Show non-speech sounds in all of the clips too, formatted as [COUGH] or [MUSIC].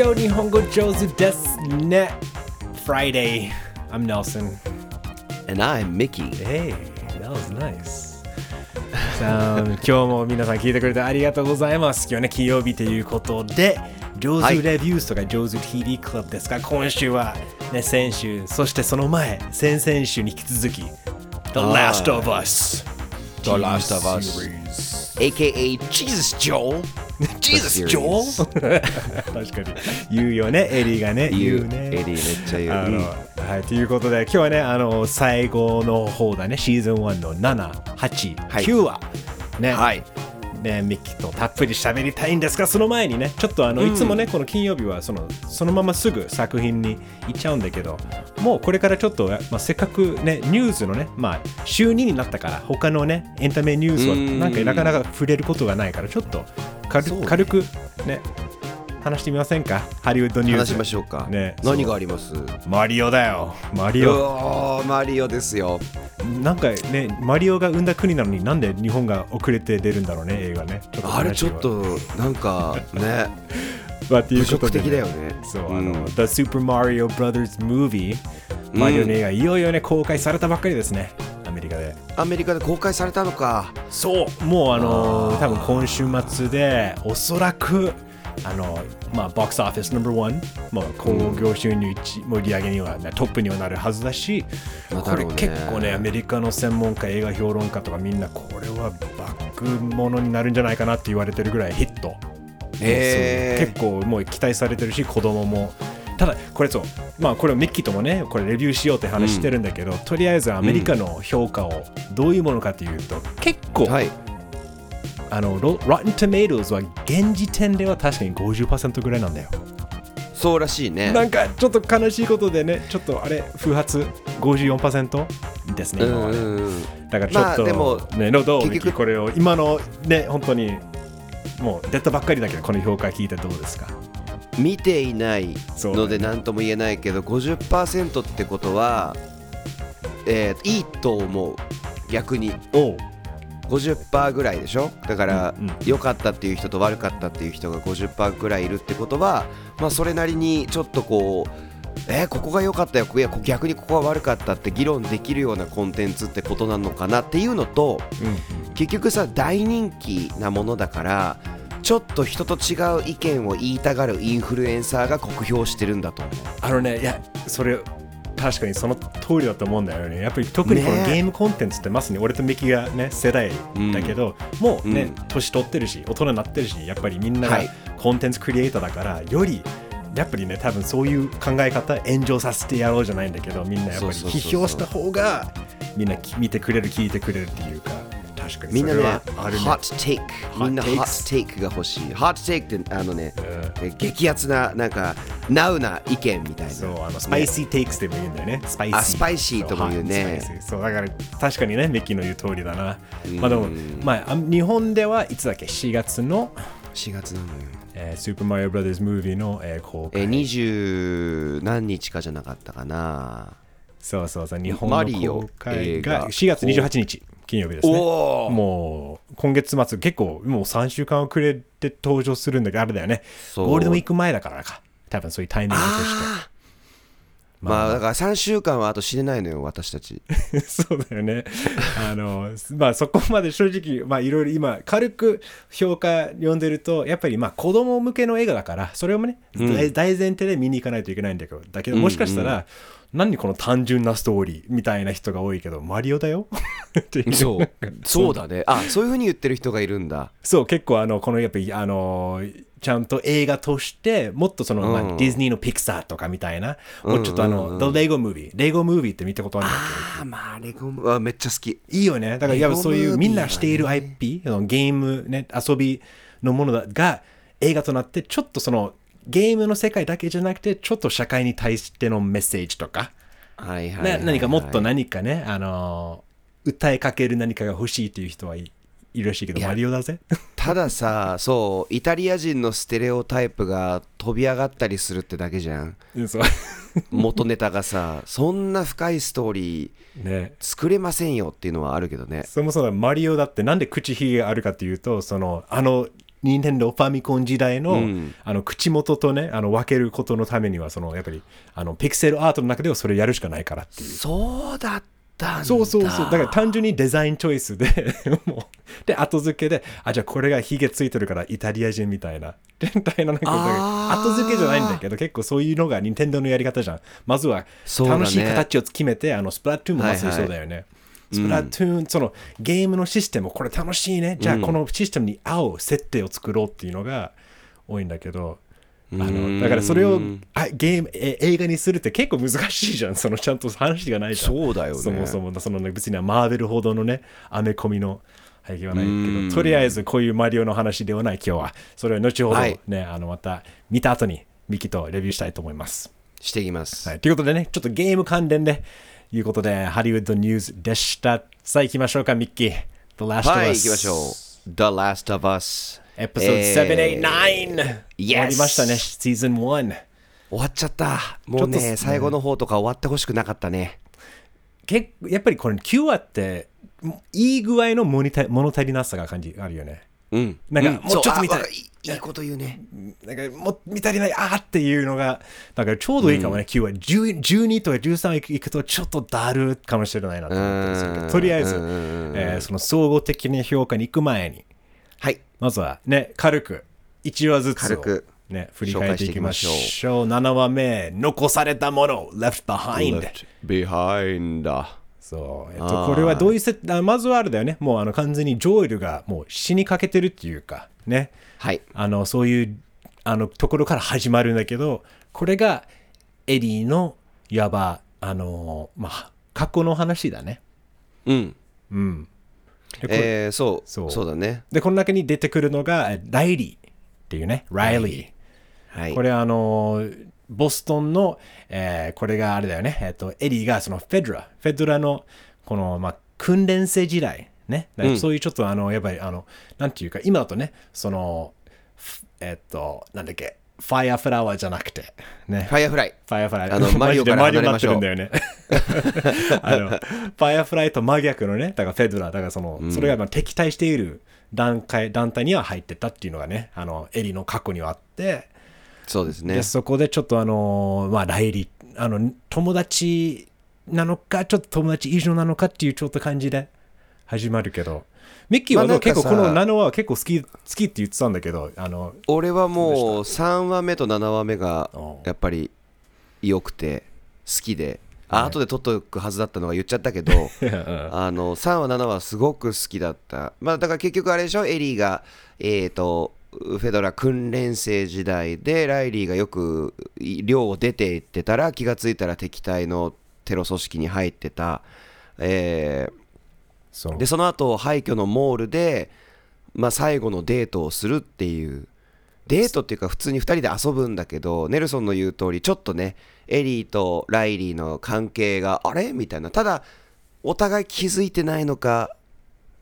よ日本語上手ですね Friday I'm Nelson And I'm Mickey. Hey that was nice さあ今日も皆さん聞いてくれてありがとうございます今日ね金曜日ということで上手レビューとか上手 TV クラブですが、今週はね先週そしてその前先々週に引き続き The Last of Us The Last of Us AKA Jesus Joel. Jesus Joel? [LAUGHS] 確かに。言うよね。エリーがね。言う。ね。エリーめっちゃ言う。あの、うん。はい、ということで今日はねあの最後の方だね。シーズン1の7、8、はい。9話。ね、はいねミッキーとたっぷり喋りたいんですがその前にねちょっとあの、いつもねこの金曜日はそのそのまますぐ作品に行っちゃうんだけどもうこれからちょっと、まあ、せっかくねニュースのねまあ週2になったから他のねエンタメニュースはうんなん。かなかなか触れることがないからちょっと軽,、ね。軽くね話してみませんか？ハリウッドニュース。話しましょうか。ね。何があります？マリオだよ。マリうオマリオですよ。なんかねマリオが生んだ国なのになんで日本が遅れて出るんだろうね映画ね。あれちょっ話となんかね。は [LAUGHS] まあっていう侮ことで辱的だよね。そう、うん。あの The Super Mario Brothers Movie マリオの映画、いよいよね公開されたばっかりですね。アメリカで。アメリカで公開されたのか。そう。もうあのあー多分今週末でおそらくあのまあ box office number one もう興行収入一盛り上げには、ね、トップにはなるはずだしこれまあだろうね。結構ねアメリカの専門家映画評論家とかみんなこれはバケモノになるんじゃないかなって言われてるぐらいヒット。へー。結構もう期待されてるし子供も。ただこれそう。まあこれをミッキーともねこれレビューしようって話してるんだけど、とりあえずアメリカの評価をどういうものかというと、結構、はい。あのロ Rotten Tomatoes は現時点では確かに50%ぐらいなんだよ。そうらしいね。なんかちょっと悲しいことでねちょっとあれ不発54%ですねう今はね。だからちょっと、まあでもどうこれを今のね本当にもう出たばっかりだけどこの評価聞いてどうですか。見ていないので何とも言えないけど、50%ってことは、えーいいと思う。逆に。おう50%ぐらいでしょ？だから良、かったっていう人と悪かったっていう人が50%ぐらいいるってことはまあそれなりにちょっとこうえーここが良かったよ。いやこ逆にここが悪かったって議論できるようなコンテンツってことなのかなっていうのとうん結局さ大人気なものだからちょっと人と違う意見を言いたがるインフルエンサーが酷評してるんだと思う。あのねいやそれ確かにその通りだと思うんだよね。やっぱり特にこのねゲームコンテンツってまさに俺とミキがね世代だけど、もうね、うん。年取ってるし大人になってるしやっぱりみんながはい。コンテンツクリエイターだからよりやっぱりね多分そういう考え方炎上させてやろうじゃないんだけどみんなやっぱり批評した方がみんなき見てくれる聞いてくれるっていうか確かに。みんなねそれはあるね。hot take みんな Hot hot takes take が欲しい。hot take ってあのね、え激アツななんかナウな意見みたいな。そうあの spicy takes でも言うんだよね。スパイシー。あスパイシーとも言うね。そうだから確かにね、ミッキーの言う通りだな。うん。まあでも、まあ、あ日本ではいつだっけ ?4 月の、4月なのよ。えー、スーパーマリオブラザーズ・ムービーの、えー公開。え20何日かじゃなかったかな。そうそうそう、日本の公開が4月28日、金曜日ですね。もう今月末、結構もう3週間遅れて登場するんだけど、あれだよね。ゴールデンウィーク前だからか。多分そういうタイミングとして。まあ。だから3週間はあと死ねないのよ私たち。[LAUGHS] そうだよね。あの、まあそこまで正直、まあいろいろ今、軽く評価読んでると、やっぱりまあ子供向けの映画だから、それをね、うん。大大前提で見に行かないといけないんだけど、だけどうんもしかしたら、何この単純なストーリーみたいな人が多いけど、マリオだよ？[LAUGHS] っていう。そう。そうだね。あそういうふうに言ってる人がいるんだ。そう、結構あの、このやっぱり、あの、ちゃんと映画として、もっとその、まうん。あ、ディズニーのピクサーとかみたいな、もうちょっとあうん。の、The Lego Movie、レゴムービーって見たことあるんだけど、ああまあレゴムあめっちゃ好き。いいよね。だから、やっぱそういうみんなしている IP、ゲーム、ね、遊びのものだが映画となって、ちょっとそのゲームの世界だけじゃなくて、ちょっと社会に対してのメッセージとか、はいはいはい、何かもっと何かね、あのー訴えかける何かが欲しいっていう人はいいるらしいけど、マリオだぜ。たださ [LAUGHS] そうイタリア人のステレオタイプが飛び上がったりするってだけじゃん。元ネタがさそんな深いストーリーね。作れませんよっていうのはあるけどね。そもそもマリオだってなんで口ひげがあるかっていうとそのあの任天堂ファミコン時代の,、うん。あの口元とねあの分けることのためにはそのやっぱりあのピクセルアートの中ではそれやるしかないからっていう。そうだったんだ。そうそうそう。だから単純にデザインチョイスで [LAUGHS] もう。で後付けであじゃあこれがヒゲついてるからイタリア人みたいな。[LAUGHS] みたいななんか後付けじゃないんだけど結構そういうのが任天堂のやり方じゃん。まずは楽しい形を決めて、あのスプラトゥーンもまさにそうだよね、スプラトゥーン、そのゲームのシステムこれ楽しいね。じゃあこのシステムに合う設定を作ろうっていうのが多いんだけどあのだからそれをあゲームえ映画にするって結構難しいじゃん。そのちゃんと話がないじゃんそうだよね。そもそもその、ね、別にはマーベルほどのねアメコミの背景はないけうん。どとりあえずこういうマリオの話ではない今日は。それは後ほどはい。ね、あのまた見た後にミキとレビューしたいと思います。していきます、はい、ということでね、ちょっとゲーム関連で、いうことで、ハリウッドニュースでした。さあ行きましょうか、ミッキー。The Last of Us。はい行きましょう。The Last of Us エピソード789、えー終わりましたね、シーズン1。終わっちゃった。もうねと最後の方とか終わってほしくなかったね。結構やっぱりこれ9話って、いい具合の物足りなさが感じあるよね。うん。なんかうもうちょっと見たい。いいこと言うね。なんかもう見足りない、あーっていうのが、だからちょうどいいかもね、9話。10 12とか13いくとちょっとだるかもしれないなと思ったりするけど、うん。とりあえず、えーその総合的な評価に行く前に、はいまずはね、軽く1話ずつを軽くね、振り返っていきましょう。7話目、残されたもの、left behind。Left behind そう。えっと、これはどういう設あまずはあれだよね。もうあの完全にジョエルがもう死にかけてるっていうか、ね。はいあの、そういうあのところから始まるんだけど、これがエリーのいわば、あの、まあ、過去の話だね。うんうん。えー、そうそそううだね。で、この中に出てくるのが、えライリーっていうね、ライリー。はい。これあのボストンの、えーこれがあれだよね、えっとエリーがそのフェドラ。フェドラのこの、まあ、訓練生時代。ね、そういうちょっとあのやっぱりあのなんていうか今だとねそのふえっとなんだっけファイアフラワーじゃなくて。ね。ファイアフライ。ファイアフライ。あの [LAUGHS] マリオから離れましょう。マリオになってるんだよね。[LAUGHS] あの、ファイアフライと真逆のね、だからフェドラ、だからその、それがまあ敵対している団体団体には入ってたっていうのがね、あの、エリの過去にはあって、そうですね。で、そこでちょっとあの、まあ、ライリー、あの、友達なのか、ちょっと友達以上なのかっていうちょっと感じで始まるけど、ミッキーは結構この7話は結構好き、好きって言ってたんだけど、あの、俺はもう3話目と7話目がう。んやっぱり良くて好きで。あ後で撮っとくはずだったのが言っちゃったけど [LAUGHS] あの3話7話すごく好きだった。まあだから結局あれでしょ？エリーがえっ、とフェドラ訓練生時代でライリーがよく寮を出て行ってたら気がついたら敵対のテロ組織に入ってた、えーそでその後廃墟のモールで、まあ、最後のデートをするっていう。デートっていうか普通に2人で遊ぶんだけどネルソンの言う通りちょっとねエリーとライリーの関係があれ？みたいな。ただお互い気づいてないのか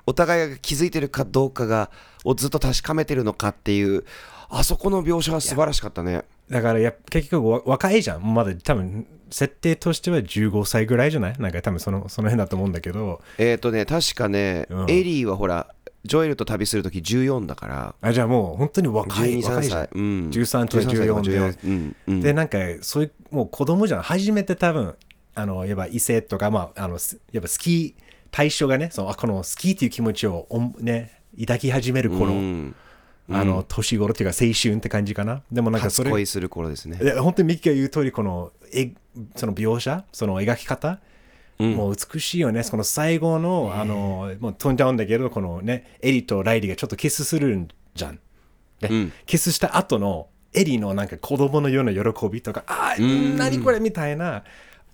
お互いが気づいてるかどうかがをずっと確かめてるのかっていうあそこの描写は素晴らしかったね。だからや結局わ若いじゃん。まだ多分設定としては15歳ぐらいじゃない？なんか多分そのその辺だと思うんだけど。えっ、ー、とね確かね、うん。エリーはほらジョエルと旅するとき14だから。あじゃあもう本当に若い12、3若いじゃん。歳、。うん、13とか14で。14うんうん、で、なんかそういうもう子供じゃん。初めて多分、あの、やっぱ異性とか、まあ、あの、すやっぱ好き、対象がね、そのあこの好きっていう気持ちをおんね、抱き始める頃、うんあの、年頃っていうか青春って感じかな。でもなんかそれ、初恋する頃ですね。本当にミッキーが言う通りこのえその描写？その描き方、うん。もう美しいよね。この最後のあのもう飛んじゃうんだけどこのねエリとライリーがちょっとキスするんじゃん。で、うん。キスした後のエリのなんか子供のような喜びとかああん。何これみたいな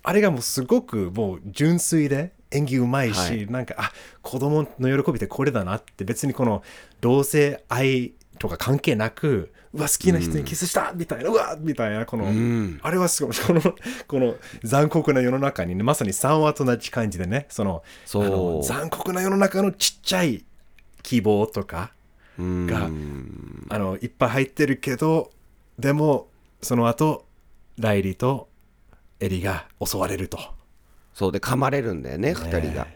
あれがもうすごくもう純粋で演技うまいし、はい。なんかあ子供の喜びってこれだなって。別にこの同性愛とか関係なくうわ好きな人にキスしたみたいな、うわみたいなこの、ん。あれはすごい [LAUGHS] このこの残酷な世の中にねまさに3話と同じ感じでねそのそう。あの残酷な世の中のちっちゃい希望とかうん。があのいっぱい入ってるけどでもその後ライリーとエリが襲われると。そうで噛まれるんだよね2人が。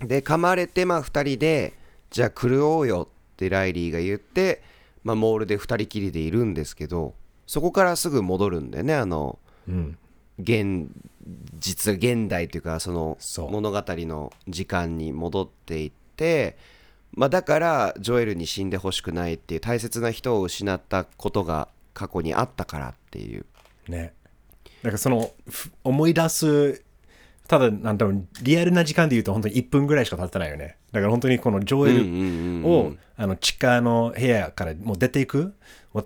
で噛まれてまあ2人でじゃあ狂おうよっでライリーが言って、まあ、モールで2人きりでいるんですけどそこからすぐ戻るんだよねあのうん。現実現代というかその物語の時間に戻っていって、まあ、だからジョエルに死んでほしくないっていう大切な人を失ったことが過去にあったからっていうね。だからそのふ思い出す、ただ、なんだろう、リアルな時間で言うと本当に1分ぐらいしか経ってないよね。だから本当にこのジョエル、うんうんうんをあの地下の部屋からもう出ていく？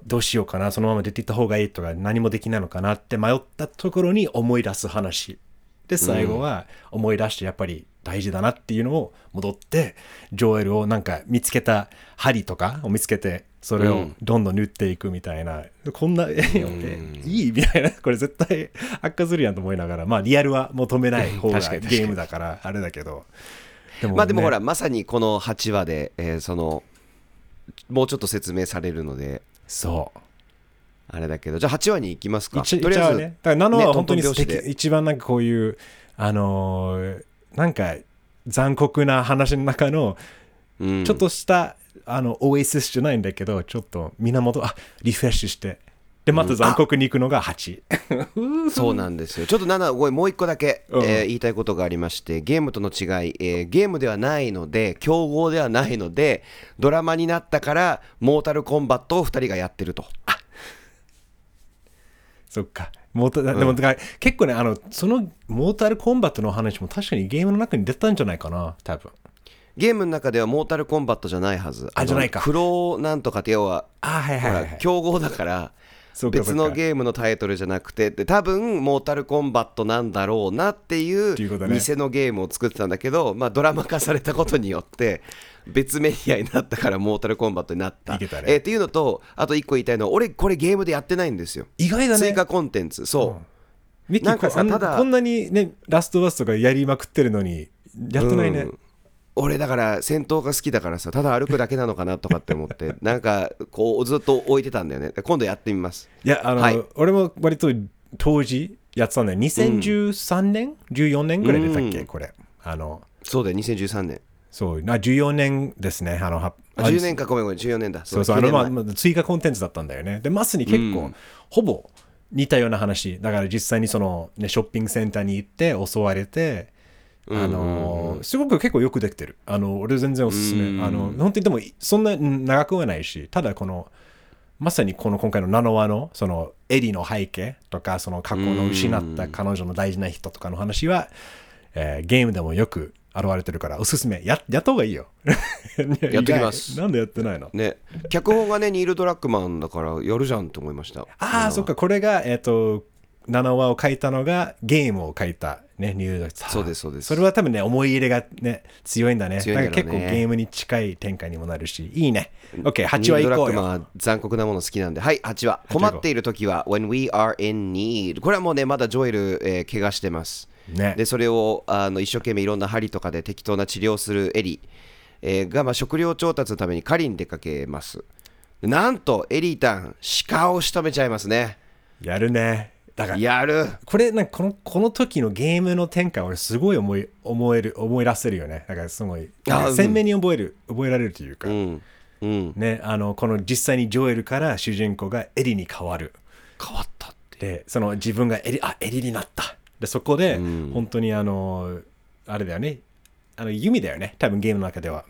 どうしようかな？そのまま出ていった方がいいとか何もできないのかなって迷ったところに思い出す話で最後は思い出してやっぱり大事だなっていうのを戻ってジョエルをなんか見つけた針とかを見つけてそれをどんどん塗っていくみたいな、こんな絵をねいいみたいな。これ絶対悪化するやんと思いながら。まあリアルは求めない方がゲームだからあれだけど。でもねまあでもほらまさにこの8話で、えーそのもうちょっと説明されるので。そう。あれだけど。じゃあ8話に行きますか。一とりあえず、ね、だから7ねは本当にトントン拍子で。素敵。一番なんかこういうあのーなんか残酷な話の中のうん。ちょっとした、あのオエシスじゃないんだけどちょっと源あリフレッシュして。でまた残酷に行くのが8、[LAUGHS] そうなんですよ。ちょっと7ごめんもう一個だけ、うん。えー言いたいことがありましてゲームとの違い、えーゲームではないので競合ではないのでドラマになったからモータルコンバットを2人がやってると。そっか。モータでもだから結構ねあのそのモータルコンバットの話も確かにゲームの中に出たんじゃないかな多分ゲームの中ではモータルコンバットじゃないはず。のあじゃないか。クローなんとかって要はあはいほら競合だから別のゲームのタイトルじゃなくて。で多分モータルコンバットなんだろうなっていう偽のゲームを作ってたんだけど、まあ、ドラマ化されたことによって別メディアになったからモータルコンバットになった。ね。えーっていうのとあと一個言いたいのは俺これゲームでやってないんですよ。意外だね。追加コンテンツ。そう、ミッキなんかさただこんなにねラストバスとかやりまくってるのにやってないね、うん俺だから戦闘が好きだからさただ歩くだけなのかなとかって思って [LAUGHS] なんかこうずっと置いてたんだよね今度やってみますいや、あの、はい俺も割と当時やってたんだよ。2013年、?14 年ぐらい出たっけ、うんこれ。あの、そうだよ2013年そう、な14年ですね。あの、はあ10年かごめんごめん14年だそうそう、あの、9まあ、年前まあ追加コンテンツだったんだよね。で、まさに結構、うんほぼ似たような話。だから実際にその、ね、ショッピングセンターに行って襲われて、あの、すごく結構よくできてる。あの、俺全然おすすめ。うんあの、本当にでも、そんな長くはないし、ただこの、まさにこの今回の7話のそのエリの背景とかその過去の失った彼女の大事な人とかの話は、えーゲームでもよく現れてるからおすすめ。ややった方がいいよ。[LAUGHS] やってきます。[LAUGHS] なんでやってないの？ね。脚本がねニール・ドラッグマンだからやるじゃんと思いました。ああそっか。これがえっ、と7話を書いたのがゲームを書いたねニューヨークそうですそうです。それは多分ね思い入れがね強いんだね。強いんだろうね。から結構ゲームに近い展開にもなるしいいね。OK8 ニール・ドラッ話行こうよグマンは残酷なもの好きなんで。はい8話困っている時は When we are in need これはもうねまだジョエル、えー怪我してます。ね。でそれをあの一生懸命いろんな針とかで適当な治療をするエリ、えーが、まあ、食料調達のために狩りに出かけます。でなんとエリータン鹿を仕留めちゃいますね。やるねだから。やる。これなんかこのこの時のゲームの展開俺すごい思い思える思い出せるよね。だからすごい。鮮明に覚える覚えられるというか、うん。うん。ねあのこの実際にジョエルから主人公がエリに変わる。変わったって。でその自分がエリあエリになった。でそこでうん。本当にあのあれだよね。あの弓だよね。多分ゲームの中では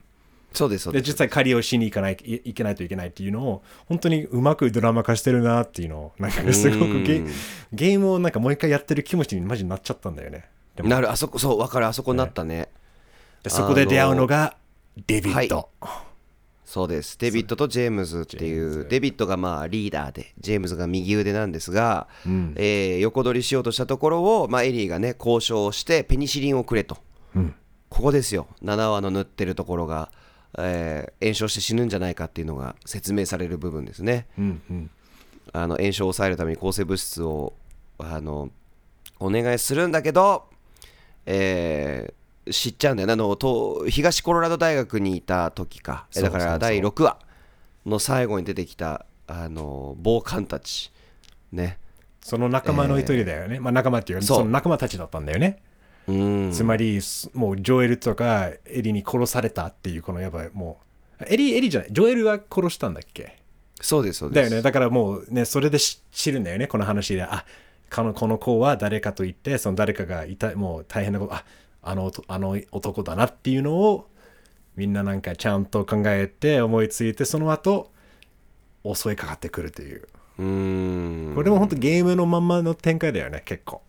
そうですそうで実際狩りをしに行かないいいけないといけないっていうのを本当にうまくドラマ化してるなっていうのをなんかねすごくゲうんゲームをなんかもう一回やってる気持ちにマジになっちゃったんだよね。なるあそこそう分かる。あそこになったね。でそこで出会うのがデビッド、そうです。デビッドとジェームズっていうデビッドがまあリーダーでジェームズが右腕なんですが、うん。えー横取りしようとしたところを、まあ、エリーがね交渉してペニシリンをくれと。うん。ここですよ。7話の塗ってるところが、えー炎症して死ぬんじゃないかっていうのが説明される部分ですね。うんうん。あの炎症を抑えるために抗生物質をあのお願いするんだけど、えー知っちゃうんだよね。あのと東コロラド大学にいた時かえだから第6話の最後に出てきたあの暴漢たちね。その仲間の一人だよね、まあ仲間っていうかその仲間たちだったんだよね、うんつまりすもうジョエルとかエリに殺されたっていうこのやばいもうエリー、エリーじゃない、ジョエルは殺したんだっけ？そうですそうですだよね。だからもうね、それで知知るんだよね、この話で。あ、このこの子は誰かと言って、その誰かがいた、もう大変なこと、あ、あのあの男だなっていうのを、みんななんかちゃんと考えて、思いついて、その後、襲いかかってくるという。うーんこれも本当ゲームのまんまの展開だよね、結構。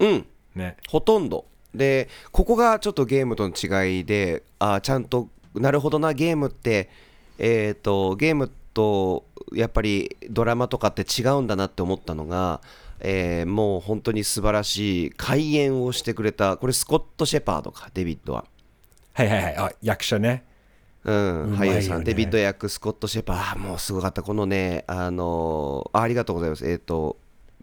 うんね。ほとんどでここがちょっとゲームとの違いであーちゃんとなるほどなゲームってえっ、とゲームとやっぱりドラマとかって違うんだなって思ったのが、えーもう本当に素晴らしい開演をしてくれたこれスコット・シェパードかデビッドは。はいはいはい。あ、役者ね。うん、俳優さん、デビッド役、スコット・シェパー、あーもうすごかった、このね、あのーあありがとうございます、えっ、と、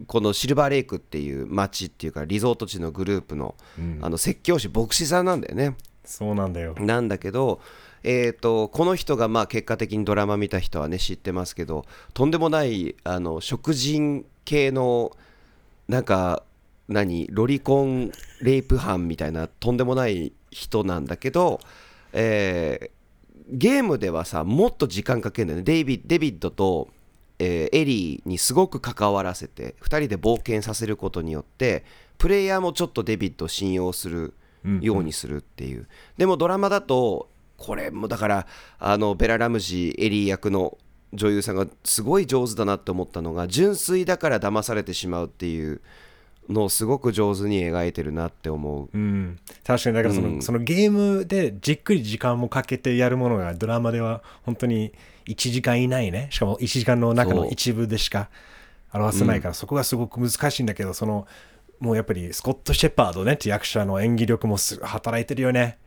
このシルバーレイクっていう街っていうか、リゾート地のグループの,、あの説教師、牧師さんなんだよね。そうなんだよ。なんだけど、えー、とこの人がまあ結果的にドラマ見た人はね知ってますけどとんでもないあの食人系のなんか何ロリコンレイプ犯みたいなとんでもない人なんだけど、えーゲームではさもっと時間かけるんだよねデイビデビッドと、えーエリーにすごく関わらせて2人で冒険させることによってプレイヤーもちょっとデビッドを信用するようにするっていう、でもドラマだとこれもだからあのベラ・ラムジーエリー役の女優さんがすごい上手だなって思ったのが純粋だから騙されてしまうっていうのをすごく上手に描いてるなって思う。うん、確かにだからその,、うん。そのゲームでじっくり時間もかけてやるものがドラマでは本当に1時間以内ね。しかも1時間の中の一部でしか表せないから、そこがすごく難しいんだけどそのもうやっぱりスコット・シェパードねって役者の演技力もす働いてるよね。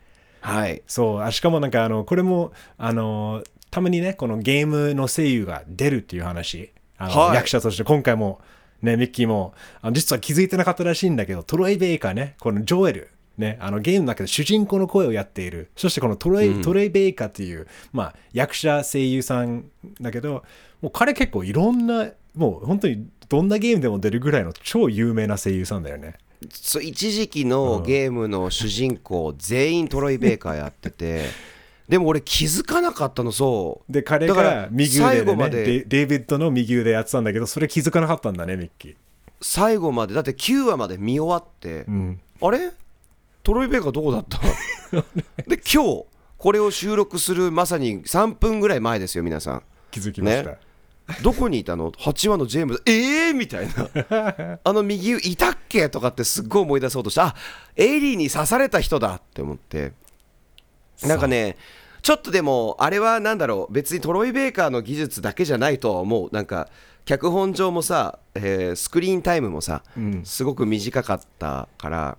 はい。そう。あしかもなんかあのこれもあのたまにねこのゲームの声優が出るっていう話。あの、はい。役者として今回もねミッキーも。あの実は気づいてなかったらしいんだけどトロイ・ベイカーねこのジョエルね、あのゲームの中で主人公の声をやっている。そしてこのトロイ,、トロイ・ベイカーっていう、まあ、役者声優さんだけどもう彼結構いろんなもう本当にどんなゲームでも出るぐらいの超有名な声優さんだよね。そう一時期のゲームの主人公全員トロイ・ベイカーやってて [LAUGHS] でも俺気づかなかったのそう。で彼が右腕で,、ね、最後までデデイビッドの右腕やってたんだけどそれ気づかなかったんだねミッキー。最後までだって9話まで見終わって、うん。あれ？トロイ・ベイカーどこだった？で今日これを収録するまさに3分ぐらい前ですよ皆さん。気づきました、ね。どこにいたの ?8 話のジェームズ。えー？みたいな。あの右いたっけ？とかってすっごい思い出そうとしてあエイリーに刺された人だ。って思って。なんかねちょっとでもあれはなんだろう。別にトロイ・ベイカーの技術だけじゃないとは思う。なんか脚本上もさ、えースクリーンタイムもさ、うん。すごく短かったから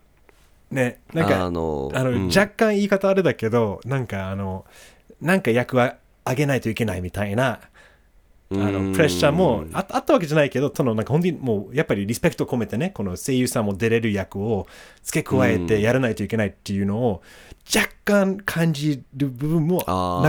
ねなんかあのあの、うん。若干言い方あれだけどなんかあのなんか役は上げないといけないみたいなあうん。のプレッシャーもああったわけじゃないけどそのなんか本当にもうやっぱりリスペクトを込めてねこの声優さんも出れる役を付け加えてやらないといけないっていうのを若干感じる部分もな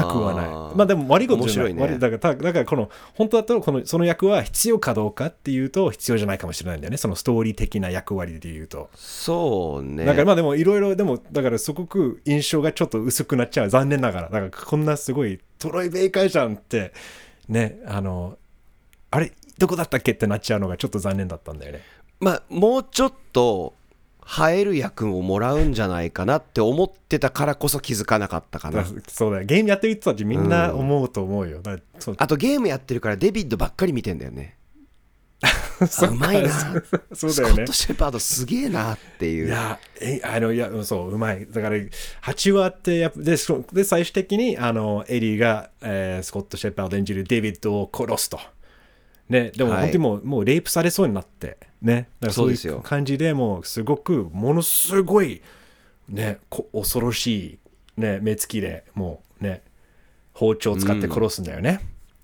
くはない。あー。まあでも悪いことじゃない。面白いね。だからただからこの本当だとこのその役は必要かどうかっていうと必要じゃないかもしれないんだよね。そのストーリー的な役割で言うと。そうね。だからまあでもいろいろでもだからすごく印象がちょっと薄くなっちゃう。残念ながら。だからこんなすごいトロイ・ベイカーじゃんって。ね。あのあれどこだったっけってなっちゃうのがちょっと残念だったんだよね。まあもうちょっと映える役をもらうんじゃないかなって思ってたからこそ気づかなかったかな。そうだよ。ゲームやってる人たちみんな思うと思うよ、う。あとゲームやってるからデビッドばっかり見てんだよね。[LAUGHS] あうまいな。[LAUGHS] そうだよね。スコット・シェパードすげえなっていう。いやえあのいやうんそううまい。だから8話ってやっぱでそで最終的にあのエリーが、えースコット・シェパード演じるデビッドを殺すとねでもはい。本当にもう,、もうレイプされそうになってね。だからそういそう感じでもうすごくものすごいねこ恐ろしい、ね、目つきでもうね包丁を使って殺すんだよね、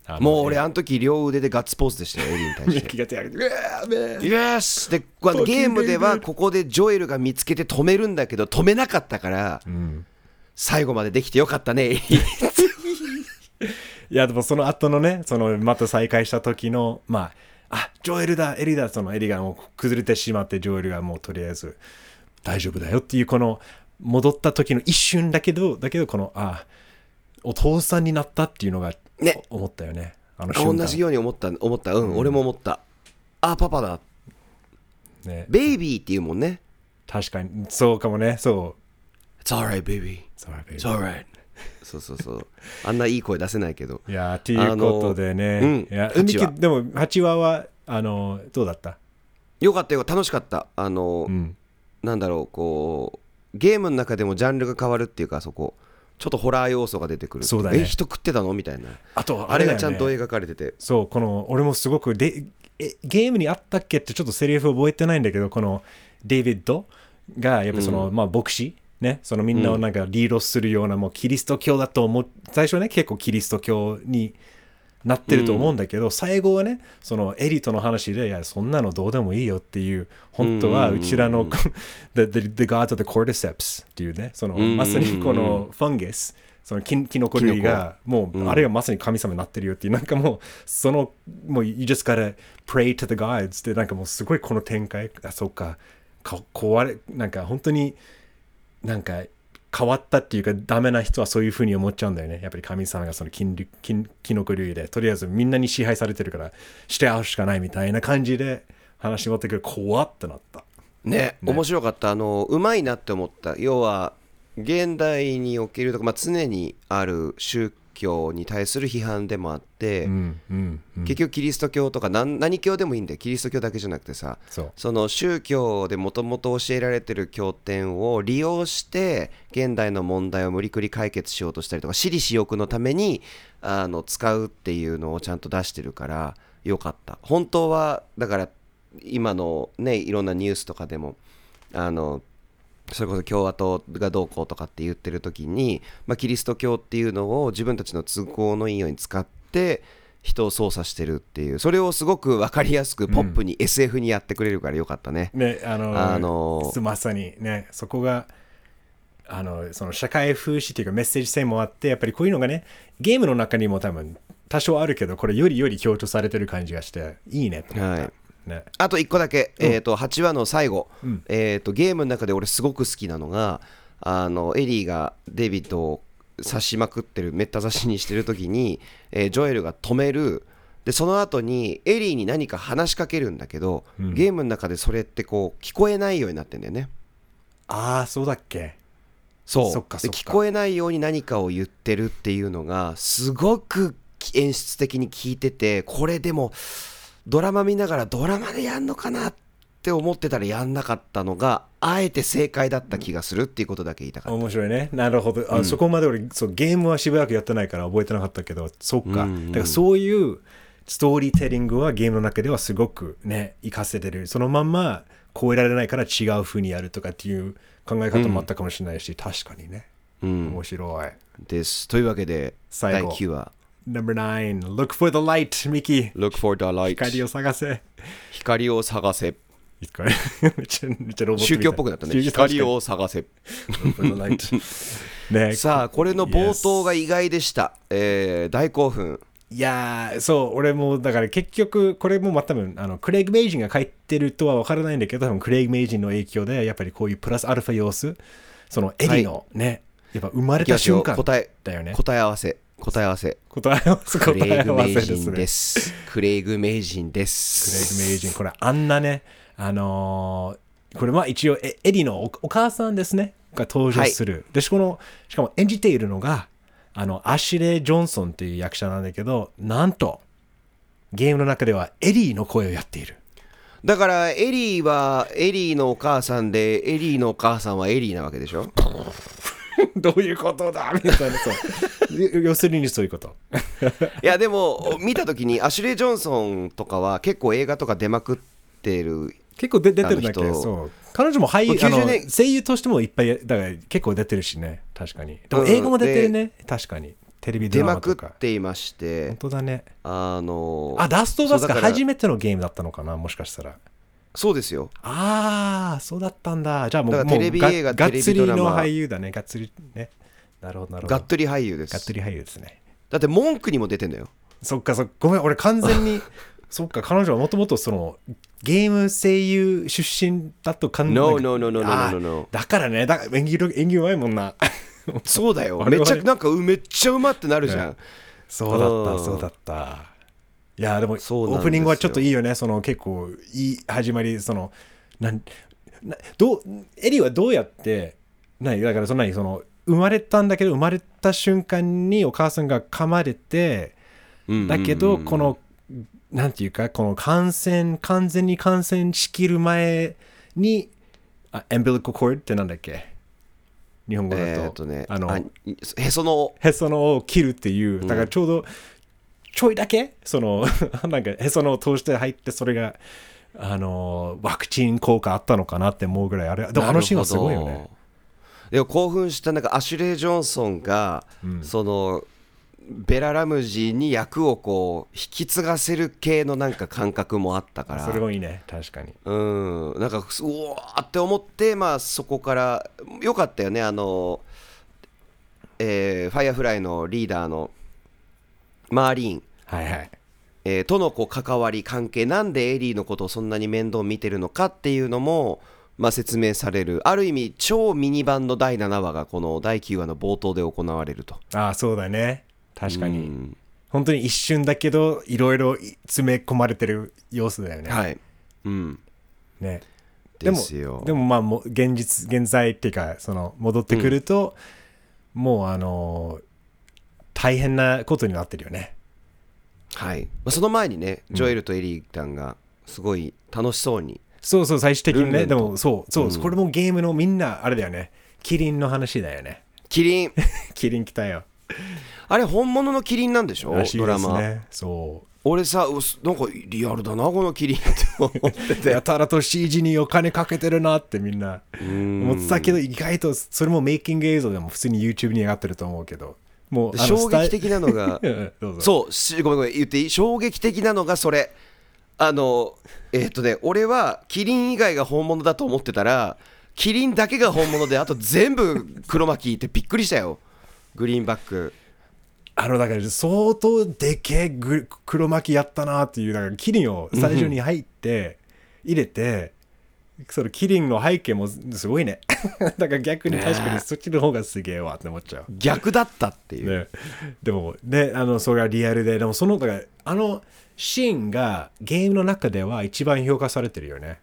あのもう俺あの時両腕でガッツポーズでしたよエリーに対して。[LAUGHS] キーが手を挙げてうわーめよしでゲームではここでジョエルが見つけて止めるんだけど止めなかったから、最後までできてよかったねエリーいやでもその後のねそのまた再会した時のまああジョエルだエリだそのエリがもう崩れてしまってジョエルがもうとりあえず大丈夫だよっていうこの戻った時の一瞬だけどだけどこのあお父さんになったっていうのが、ねお思ったよね。あの瞬間同じように思った思ったうん、俺も思ったあパパだね。ベイビーっていうもんね確かに、そうかもね。そう。It's alright baby Sorry, baby. It's alright そうそうそう。あんないい声出せないけど。いやー、っていうことでね。あのうん。いや、八話ミキでも、8話は、あの、どうだった？よかったよ楽しかった。あの、うん。なんだろうこうゲームの中でもジャンルが変わるっていうかそこちょっとホラー要素が出てくる。そうだね。え人食ってたの？みたいな。あと、あれがちゃんと描かれてて。そう、この、俺もすごくでえ、ゲームにあったっけってちょっとセリフ覚えてないんだけど、このデイビッドが、やっぱその、まあ、牧師、ね、そのみんなをなんかリードするような、もうキリスト教だと思う、最初ね、結構キリスト教になってると思うんだけど、最後はね、そのエリートの話で、いや、そんなのどうでもいいよっていう、本当はうちらの、[LAUGHS] the, the, the gods of the cordyceps っていうね、その、ん。まさにこのファンゲス、そのキキノコ類がもう、あれがまさに神様になってるよっていうなんかもうそのもう you just gotta pray to the gods ってなんかもうすごいこの展開。あそうか。か壊れなんか本当になんか変わったっていうかダメな人はそういうふうに思っちゃうんだよね。やっぱり神様がそのキンキノコ類でとりあえずみんなに支配されてるからして会うしかないみたいな感じで話持ってくる。怖ってなった。ね面白かった。あのうまいなって思った。要は現代におけるとか、まあ、常にある宗教に対する批判でもあって、結局キリスト教とか何何教でもいいんだよキリスト教だけじゃなくてさその宗教でもともと教えられてる経典を利用して現代の問題を無理くり解決しようとしたりとか私利私欲のためにあの使うっていうのをちゃんと出してるからよかった。本当はだから今のねいろんなニュースとかでもあのそれこそ共和党がどうこうとかって言ってる時に、まあ、キリスト教っていうのを自分たちの都合のいいように使って人を操作してるっていうそれをすごく分かりやすくポップに SF にやってくれるからよかったね、ね、あの、あのまさにね、そこが、あの、その社会風刺というかメッセージ性もあって、やっぱりこういうのがね、ゲームの中にも多分多少あるけど、これよりより強調されてる感じがして、いいねと思った。はいね、あと1個だけ、えー、と8話の最後、えー、とゲームの中で俺すごく好きなのがあのエリーがデイビッドを刺しまくってるめった刺しにしてる時に、えージョエルが止める。でその後にエリーに何か話しかけるんだけど、ゲームの中でそれってこう聞こえないようになってんだよね。ああ、そうだっけ。そう。そ聞こえないように何かを言ってるっていうのがすごく演出的に聞いててこれでもドラマ見ながらドラマでやんのかなって思ってたらやんなかったのがあえて正解だった気がするっていうことだけ言いたかった面白いね。なるほど。あ、そこまで俺そう、ゲームはしばらくやってないから覚えてなかったけど、そっか。うんうんだからそういうストーリーテリングはゲームの中ではすごくね、活かせてる。そのまんま超えられないから違う風にやるとかっていう考え方もあったかもしれないし、確かにね。うん面白い。ですというわけで第最後9話 Number nine, look for the light, ミキ。Look for the light. 光を探せ。光を探せいつかめっちゃ、めっちゃロボット宗教っぽくなったね光を探せねさあこれの冒頭が意外でした、えー大興奮。いやーそう俺もだから結局これもまあ多分あのクレイグ・メイジンが書いてるとは分からないんだけど多分クレイグ・メイジンの影響でやっぱりこういうプラスアルファ要素そのエリのね、やっぱ生まれた瞬間答えだよ。ね答え合わせ答え合わせ。答え合わせク答え合レイグ名わせです。人ねです。クレイグ名人でクレイす。グ・メイジンこれあんなねあのーこれまあ一応エエリのおお母さんですね。が登場する、でしこのしかも演じているのがあのアシュレイ・ジョンソンという役者なんだけどなんとゲームの中ではエリーの声をやっている。だからエリーはエリーのお母さんでエリーのお母さんはエリーなわけでしょ？[LAUGHS] どういうことだ？みたいなそう。要するにそういうこと。[LAUGHS] いやでも見た時にアシュレイ・ジョンソンとかは結構映画とか出まくってる。結構で出てるんだっけあの人そう。彼女も俳優もう90あの年声優としてもいっぱいだから結構出てるしね。確かに。でも映画も出てるね、確かに。テレビド出まくっていまして。本当だね。あのあダストバスが初めてのゲームだったのかなもしかしたらそうですよ。ああそうだったんだ。じゃあもうテレビ映画がっつりテレビドラマ。の俳優だね。がっつりね。なるほどなるほど。がっつり俳優です。がっつり俳優ですね。だって文句にも出てんだよ。そっかそっか。ごめん俺完全に [LAUGHS] そっか彼女はもともとそのゲーム声優出身だと感か no, no, no, no, あ no, no, no. だからね。だ演技力演技うまいもんな。そうだよ。[LAUGHS] めっちゃなんかうめっちゃうまってなるじゃん、そうだっうん。たそうだったいやでもオープニングはちょっといいよね。その結構いい始まりそのなんなどうエリーはどうやって何だからそんなにその生まれたんだけど生まれた瞬間にお母さんが噛まれてだけどこのなんていうかこの感染完全に感染しきる前にあエンビリココードってなんだっけ？日本語だと,、えーっとねあのあへそのへその緒を切るっていう。だからちょうどちょいだけその [LAUGHS] なんかへその通して入ってそれがあのワクチン効果あったのかなって思うぐらいあれでもあのシーンはすごいよね。でも興奮したなんかアシュレイ・ジョンソンが、そのベラ・ラムジーに役をこう引き継がせる系のなんか感覚もあったから。それもいいね確かに。うん。なんかうおーって思ってまあそこからよかったよねあのえーファイアフライのリーダーのマーリーン。はいはい。えーとのこう関わり関係なんでエリーのことをそんなに面倒見てるのかっていうのも、まあ、説明される。ある意味超ミニ版の第7話がこの第9話の冒頭で行われると。ああそうだね。確かに、うん。本当に一瞬だけどいろいろ詰め込まれてる様子だよね、はい、うん、ね。でもですよ。でもまあもう現実現在っていうかその戻ってくると、もうあの大変なことになってるよね。はい。まあ、その前にねジョエルとエリーちゃんがすごい楽しそうに、そうそう最終的にね。でもそうそう、うん。これもゲームのみんなあれだよね。キリンの話だよね。キリン。[LAUGHS] キリン来たよ。あれ本物のキリンなんでしょ？らしいドラマ、そう。俺さなんかリアルだなこのキリンって思ってて。[LAUGHS] やたらと CG にお金かけてるなってみんなうん。思ってたけど意外とそれもメイキング映像でも普通に YouTube に上がってると思うけどもう衝撃的なのが [LAUGHS] そうしごめんごめん言っていい？衝撃的なのがそれ。あのえーっとね俺はキリン以外が本物だと思ってたらキリンだけが本物であと全部黒巻ってびっくりしたよ。グリーンバック。あのだから相当でけえグ黒巻きやったなっていうだからキリンをスタジオに入って入れて、そのキリンの背景もすごいね。[LAUGHS] だから逆に確かにそっちの方がすげえわって思っちゃう、逆だったっていう、ね、でもねあのそれはリアルで。でもそのだからあのシーンがゲームの中では一番評価されてるよね。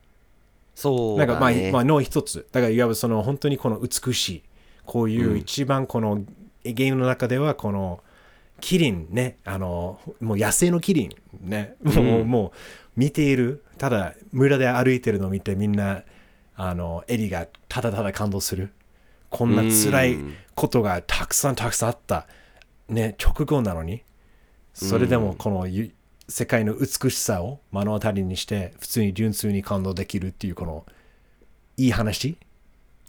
そうなんかまあ、まあ、の一つ。だから、いわばその本当にこの美しい、こういう一番この、ゲームの中ではこの、キリンね、あの、もう野生のキリンね、もう、もう見ている、ただ村で歩いてるのを見てみんな、あの、エリがただただ感動する。こんな辛いことがたくさんたくさんあった、ね、直後なのに、それでもこのゆ世界の美しさを目の当たりにして普通に純粋に感動できるっていうこのいい話。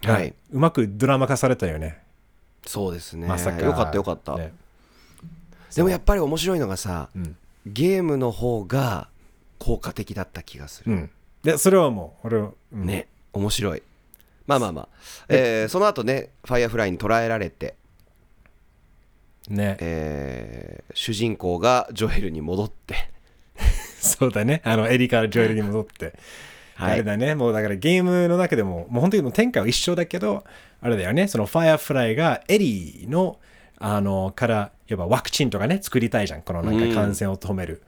がはい。うまくドラマ化されたよね。そうですね。まさか。よかったよかった、ねでもやっぱり面白いのがさ、んゲームの方が効果的だった気がする、うん。で、それはもう、俺は、うんね面白いまあまあまあ、えーその後ねファイアフライに捕らえられて、ね、えー主人公がジョエルに戻って [LAUGHS] そうだね。あの、エリからジョエルに戻って。はいあれだね。もうだからゲームの中でも、もう本当にもう展開は一緒だけど、あれだよね。そのファイアフライがエリーの、あの、から、いわばワクチンとかね、作りたいじゃん。このなんか感染を止める。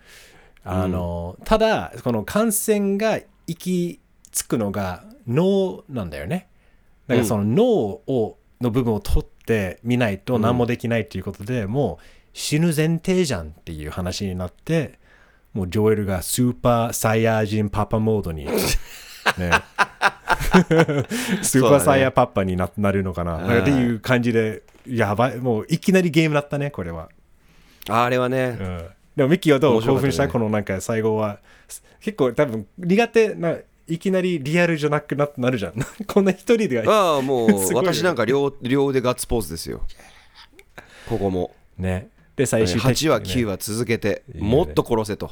あの、ただ、この感染が行き着くのが脳なんだよね。だからその脳を、の部分を取ってみないと何もできないっていうことで、もう死ぬ前提じゃんっていう話になって、もうジョエルがスーパーサイヤ人パパモードに、[LAUGHS] ね、[LAUGHS] スーパーサイヤパパにななるのかな、なんかっていう感じで、やばい、もういきなりゲームだったね、これは。ああれはね、うん、でもミッキーはどう？興奮した？このなんか最後は。結構多分苦手ないきなりリアルじゃなくななるじゃん。[LAUGHS] こんな一人でああもう [LAUGHS] 私なんか両両腕ガッツポーズですよ。ここも。ね。で最終的8話9話続けてね。もっと殺せと。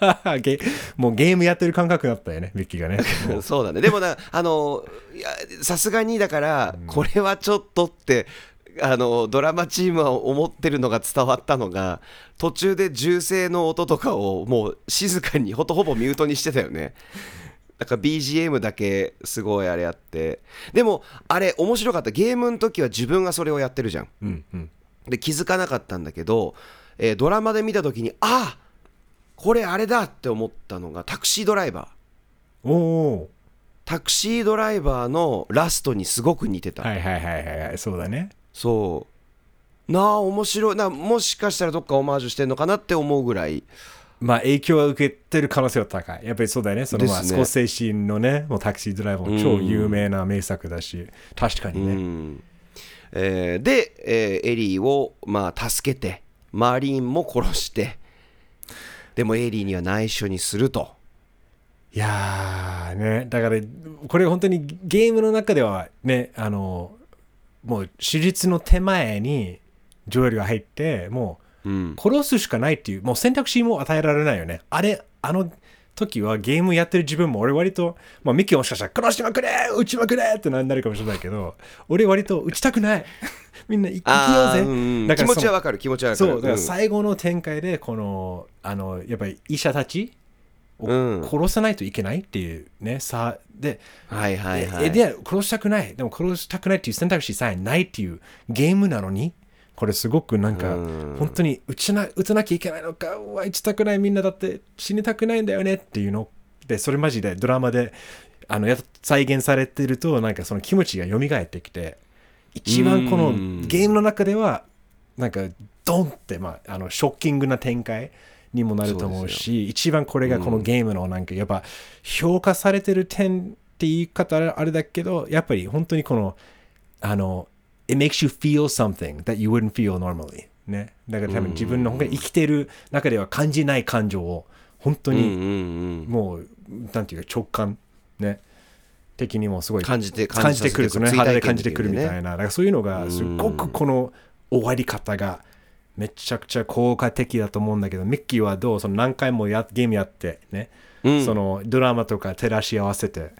[LAUGHS] もうゲームやってる感覚だったよねミッキーがね。そうだね。でもなあのさすがにだからこれはちょっとってあのドラマチームは思ってるのが伝わったのが途中で銃声の音とかをもう静かにほとほぼミュートにしてたよね。なんか BGM だけすごいあれやって。でもあれ面白かった。ゲームの時は自分がそれをやってるじゃん。うんうん。で気づかなかったんだけど、えードラマで見た時にあこれあれだって思ったのがタクシードライバー。おおタクシードライバーのラストにすごく似てた、はいはいはいはいはい。そうだねそう。なあ面白い。なもしかしたらどっかオマージュしてんのかなって思うぐらい。まあ影響は受けてる可能性は高い。やっぱりそうだよね。そのまあスコセッシのねもうタクシードライバーも超有名な名作だし。確かにね、うん。えーで、えーエリーを、まあ、助けてマリンも殺して。でもエリーには内緒にすると。いやーね。だからこれ本当にゲームの中ではねあのもう手術の手前にジョエルが入ってもう殺すしかないっていうもう選択肢も与えられないよね。あれあの時はゲームやってる自分も俺割と、まあ、ミッキーもしかしたら殺しまくれ撃ちまくれってなるかもしれないけど俺割と撃ちたくない。[LAUGHS] みんな生きようぜ。うんうん。だから気持ちはわかる気持ちはわかる。そうだからん。最後の展開でこのあのやっぱり医者たちをうん。殺さないといけないっていうねさではいはいはい。えで殺したくない。でも殺したくないっていう選択肢さえないっていうゲームなのにこれすごくなんかうん。本当に撃ちな撃たなきゃいけないのか。うわ撃ちたくないみんなだって死にたくないんだよねっていうの。でそれマジでドラマであのや再現されてるとなんかその気持ちが蘇ってきて一番このうん。ゲームの中ではなんかドンって、まあ、あのショッキングな展開にもなると思うし一番これがこのゲームのなんかやっぱ評価されてる点って言い方あれだけどやっぱり本当にこのあの it makes you feel something that you wouldn't feel normally ね。だから多分自分の本当に生きてる中では感じない感情を本当にもうなんていうか直感ね。的にもすごい感じて感じてくるその肌で感じてくるみたいな。だからそういうのがすごくこの終わり方がめちゃくちゃ効果的だと思うんだけどミッキーはどう？その何回もやゲームやってね、うん。そのドラマとか照らし合わせて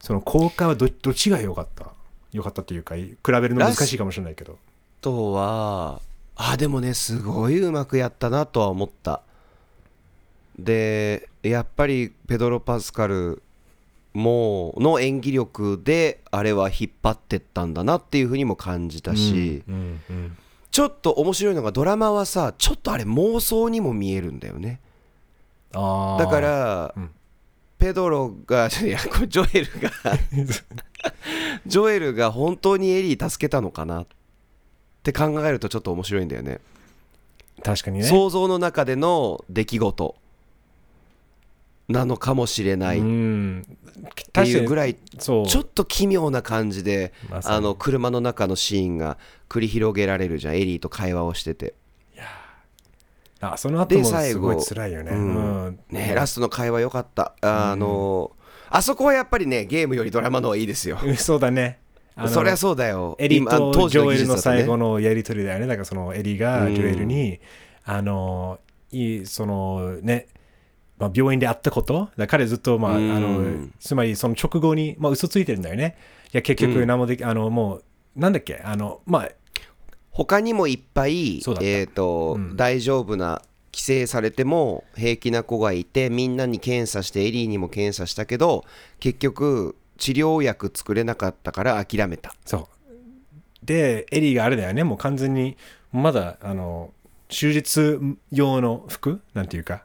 その効果はどどっちが良かった？良かったっていうか比べるの難しいかもしれないけど。あとはあでもねすごいうまくやったなとは思った。でやっぱりペドロ・パスカルもの演技力であれは引っ張ってったんだなっていうふうにも感じたし、うんうんうんちょっと面白いのがドラマはさちょっとあれ妄想にも見えるんだよね。あー。だから、うん。ペドロが [LAUGHS] いやこれジョエルが [LAUGHS] ジョエルが本当にエリー助けたのかなって考えるとちょっと面白いんだよね。確かにね。想像の中での出来事なのかもしれない。っうん。ていうぐらいちょっと奇妙な感じであの車の中のシーンが繰り広げられるじゃん。エリーと会話をしてて。あその後もで最後すごい辛いよね。うん。うん。ねラストの会話良かった。あのあそこはやっぱりねゲームよりドラマの方がいいですよ。うんそうだね。そりゃそうだよ。エリ今とジョエルの最後のやりとりだよね。だからそのエリがうんジョエルに、あの、いい、そのね、まあ、病院で会ったこと、だから彼ずっと、まあ、あうん。の、つまりその直後に、まあ、嘘ついてるんだよね。いや、結局、何もでき、あの、もう、なんだっけ、あの、まあ、他にもいっぱいえーとうん。大丈夫な規制されても平気な子がいてみんなに検査してエリーにも検査したけど結局治療薬作れなかったから諦めた。そう。で、エリーがあれだよね、もう完全に、まだ、あの、手術用の服？なんていうか、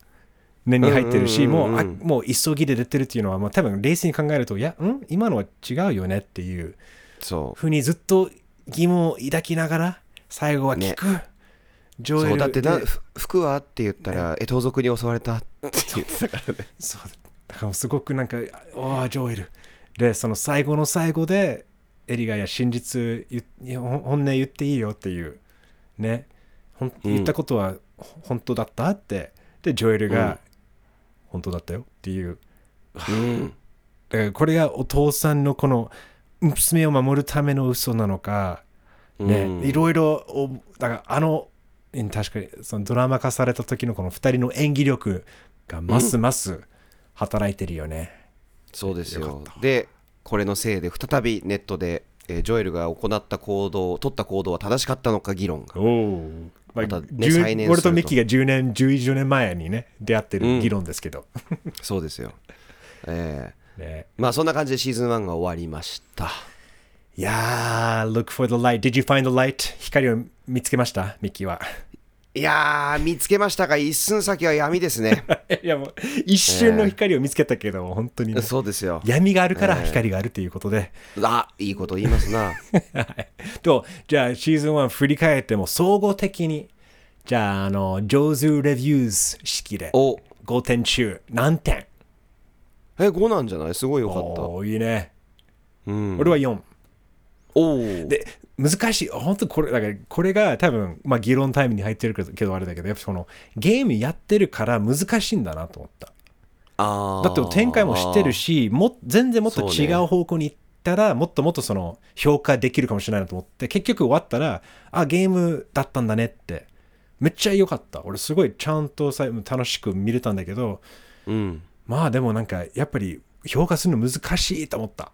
念に入ってるし、もうあ、もう急ぎで出てるっていうのは、もう多分冷静に考えると、いや、ん？今のは違うよねっていう。そふうにずっと疑問を抱きながら、最後は聞く。ジョエルそうだってな服はって言ったら、え盗賊に襲われた？って言ってたからね。[LAUGHS] そう。だからすごくなんか、ああ、ジョエル。で、その最後の最後で、エリがいや真実本音言っていいよっていう、ね、ほんうん。言ったことはほ本当だった？って、で、ジョエルうん。が、本当だったよっていう。うん。だからこれがお父さんのこの娘を守るための嘘なのか、ね、うん。いろいろおだからあのうん確かにそのドラマ化された時のこの2人の演技力がますます働いてるよね。そうですよ。でこれのせいで再びネットで、えージョエルが行った行動取った行動は正しかったのか議論がまあまたね10再燃すると俺とミッキーが10年11年前にね出会ってる議論ですけど、[LAUGHS] そうですよ。ええ [LAUGHS] ねまあそんな感じでシーズン1が終わりましたいやー、look for the light. Did you find the light? 光を見つけました？ミッキーは。いやー見つけましたが一寸先は闇ですね。[LAUGHS] いやもう、一瞬の光を見つけたけど、本当にね、そうですよ。闇があるから光があるということで。あいいこと言いますな。[LAUGHS] はい。と、じゃあシーズン1振り返っても総合的に、じゃあ、あの、上手レビューズ式でお。5点中何点？え5なんじゃない？すごいよかった。おーいいね。うん。俺は4。おおで、難しい。本当これ、だからこれが多分、まあ議論タイムに入ってるけどけどあれだけど、やっぱそのゲームやってるから難しいんだなと思った。あーだって展開も知ってるし、も全然もっと違う方向に行ったら、もっともっとその評価できるかもしれないなと思って、結局終わったら、あ、ゲームだったんだねって、めっちゃ良かった。俺すごいちゃんとさ楽しく見れたんだけど、うんまあでもなんかやっぱり評価するの難しいと思った。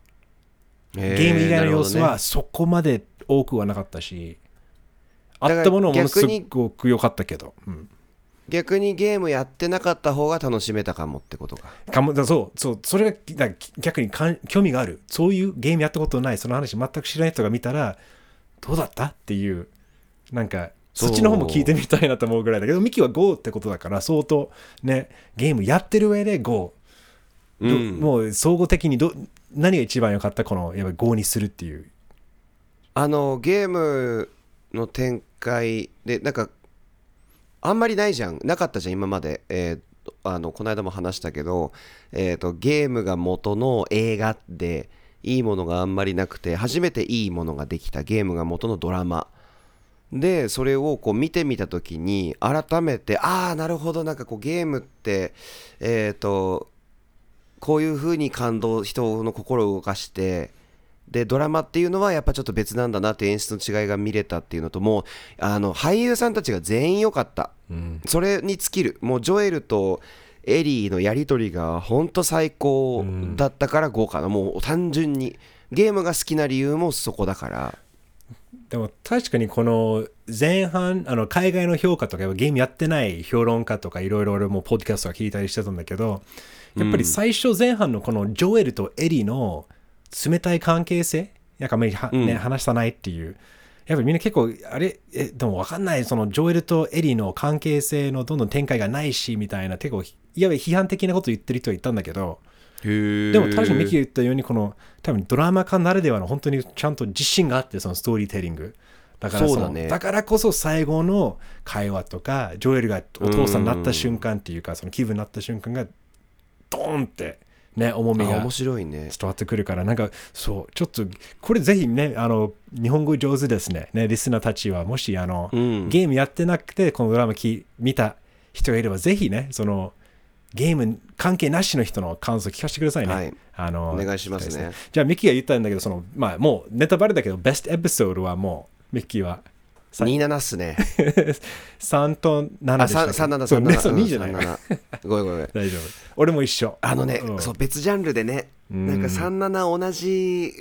ゲゲーム以外の要素はね、そこまで多くはなかったし、あったものもすごく良かったけど、うん、逆にゲームやってなかった方が楽しめたかもってことか。かもだそうそうそれがだ逆にかん興味がある。そういうゲームやったことないその話全く知らない人が見たらどうだったっていうなんかそっちの方も聞いてみたいなと思うぐらいだけどミキは GO ってことだから相当ねゲームやってる上で GO、どうん。もう総合的にど何が一番良かったこのやっぱり GO にするっていうあのゲームの展開でなんかあんまりないじゃん。なかったじゃん今まで、えーあのこの間も話したけど、えー、とゲームが元の映画でいいものがあんまりなくて初めていいものができたゲームが元のドラマ。でそれをこう見てみた時に改めてああなるほどなんかこうゲームってえっ、とこういう風に感動人の心を動かしてでドラマっていうのはやっぱちょっと別なんだなって演出の違いが見れたっていうのともうあの俳優さんたちが全員良かった、それに尽きる。もうジョエルとエリーのやり取りが本当最高だったから豪華な、もう単純に。ゲームが好きな理由もそこだから。でも確かにこの前半あの海外の評価とかゲームやってない評論家とかいろいろ俺もポッドキャストは聞いたりしてたんだけどやっぱり最初前半のこのジョエルとエリーの冷たい関係性？なんかあんまりは、ね話さないっていう。やっぱりみんな結構あれ？えでも分かんない。そのジョエルとエリーの関係性のどんどん展開がないしみたいな。結構いや批判的なこと言ってる人はいたんだけど。ででも確かにミキが言ったようにこの多分ドラマ化ならではの本当にちゃんと自信があってそのストーリーテリング。だからそね。だからこそ最後の会話とかジョエルがお父さんになった瞬間っていうかその気分になった瞬間がドーンってね重みがあ面白いね。伝わってくるからなんかそうちょっとこれぜひねあの日本語上手ですね。ねリスナーたちはもしあの、うん。ゲームやってなくてこのドラマき見た人がいればぜひねそのゲーム関係なしの人の感想聞かせてくださいね、はい。あのお願いしますね。じゃあミッキーが言ったんだけどそのまあもうネタバレだけどベストエピソードはもうミッキーはさ27っすね。[LAUGHS] 3と7あでしたっけ？3 37そうねそううん2じゃない37ごめんごめん [LAUGHS] 大丈夫。俺も一緒。あのね、うん。そう別ジャンルでね、うん。なんか37同じ